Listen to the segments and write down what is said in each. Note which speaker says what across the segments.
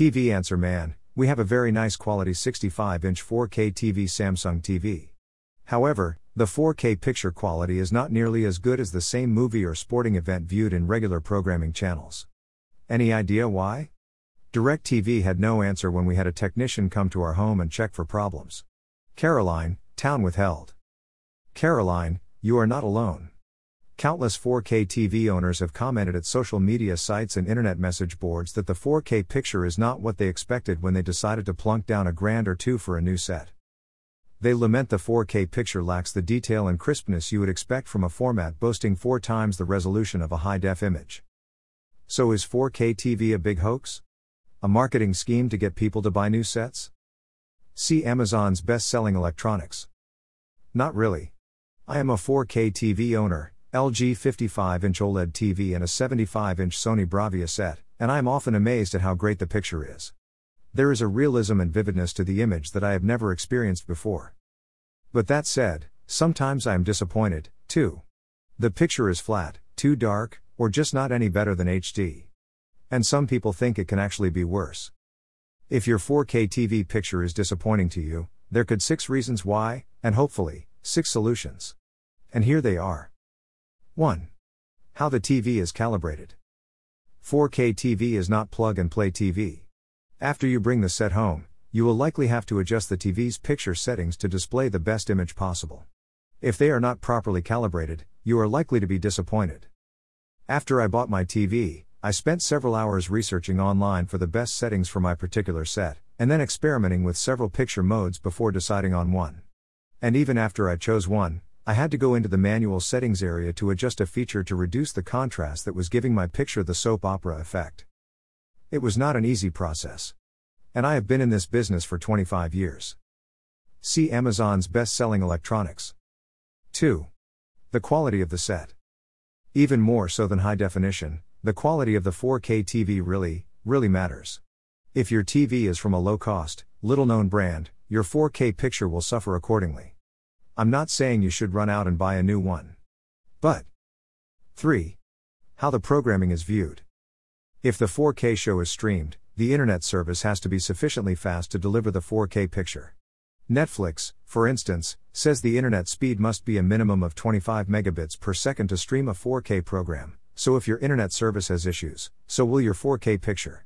Speaker 1: TV Answer Man, we have a very nice quality 65 inch 4K TV Samsung TV. However, the 4K picture quality is not nearly as good as the same movie or sporting event viewed in regular programming channels. Any idea why? DirecTV had no answer when we had a technician come to our home and check for problems. Caroline, town withheld. Caroline, you are not alone. Countless 4K TV owners have commented at social media sites and internet message boards that the 4K picture is not what they expected when they decided to plunk down a grand or two for a new set. They lament the 4K picture lacks the detail and crispness you would expect from a format boasting four times the resolution of a high def image. So is 4K TV a big hoax? A marketing scheme to get people to buy new sets? See Amazon's best selling electronics. Not really. I am a 4K TV owner, LG 55 inch OLED TV, and a 75 inch Sony Bravia set, and I am often amazed at how great the picture is. There is a realism and vividness to the image that I have never experienced before. But that said, sometimes I am disappointed, too. The picture is flat, too dark, or just not any better than HD. And some people think it can actually be worse. If your 4K TV picture is disappointing to you, there could six reasons why, and hopefully, six solutions. And here they are. 1. How the TV is calibrated. 4K TV is not plug and play TV. After you bring the set home, you will likely have to adjust the TV's picture settings to display the best image possible. If they are not properly calibrated, you are likely to be disappointed. After I bought my TV, I spent several hours researching online for the best settings for my particular set, and then experimenting with several picture modes before deciding on one. And even after I chose one, I had to go into the manual settings area to adjust a feature to reduce the contrast that was giving my picture the soap opera effect. It was not an easy process. And I have been in this business for 25 years. See Amazon's best selling electronics. 2. The quality of the set. Even more so than high definition, the quality of the 4K TV really, really matters. If your TV is from a low cost, little known brand, your 4K picture will suffer accordingly. I'm not saying you should run out and buy a new one. But 3. How the programming is viewed. If the 4K show is streamed, the internet service has to be sufficiently fast to deliver the 4K picture. Netflix, for instance, says the internet speed must be a minimum of 25 megabits per second to stream a 4K program. So if your internet service has issues, so will your 4K picture.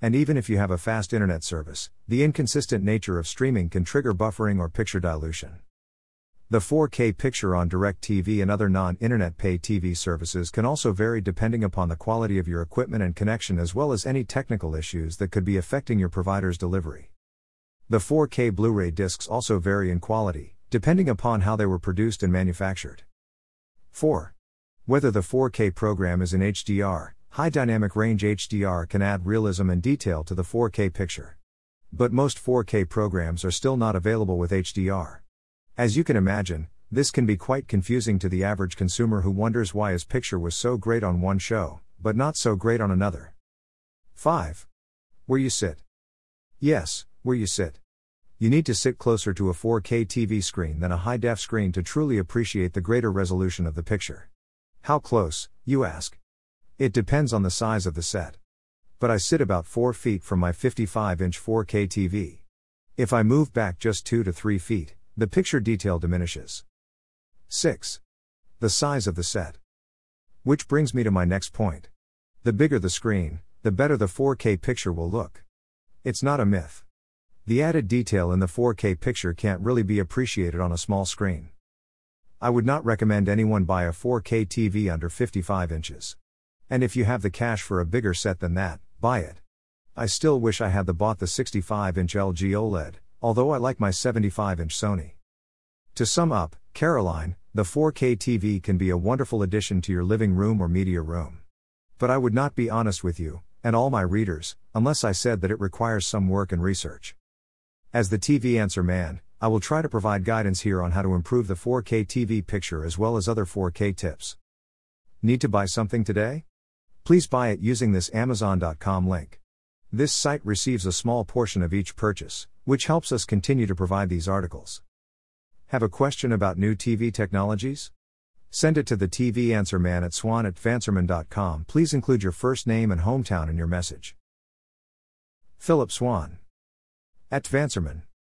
Speaker 1: And even if you have a fast internet service, the inconsistent nature of streaming can trigger buffering or picture dilution. The 4K picture on DirecTV and other non internet pay TV services can also vary depending upon the quality of your equipment and connection as well as any technical issues that could be affecting your provider's delivery. The 4K Blu ray discs also vary in quality, depending upon how they were produced and manufactured. 4. Whether the 4K program is in HDR, high dynamic range HDR can add realism and detail to the 4K picture. But most 4K programs are still not available with HDR. As you can imagine, this can be quite confusing to the average consumer who wonders why his picture was so great on one show, but not so great on another. 5. Where you sit. Yes, where you sit. You need to sit closer to a 4K TV screen than a high def screen to truly appreciate the greater resolution of the picture. How close, you ask? It depends on the size of the set. But I sit about 4 feet from my 55 inch 4K TV. If I move back just 2 to 3 feet, the picture detail diminishes. 6. The size of the set. Which brings me to my next point. The bigger the screen, the better the 4K picture will look. It's not a myth. The added detail in the 4K picture can't really be appreciated on a small screen. I would not recommend anyone buy a 4K TV under 55 inches. And if you have the cash for a bigger set than that, buy it. I still wish I had the bought the 65 inch LG OLED, although I like my 75 inch Sony. To sum up, Caroline, the 4K TV can be a wonderful addition to your living room or media room. But I would not be honest with you, and all my readers, unless I said that it requires some work and research. As the TV answer man, I will try to provide guidance here on how to improve the 4K TV picture as well as other 4K tips. Need to buy something today? Please buy it using this Amazon.com link. This site receives a small portion of each purchase, which helps us continue to provide these articles. Have a question about new TV technologies? Send it to the TV Answer Man at swan at fanserman.com. Please include your first name and hometown in your message. Phillip Swann. At Vanserman.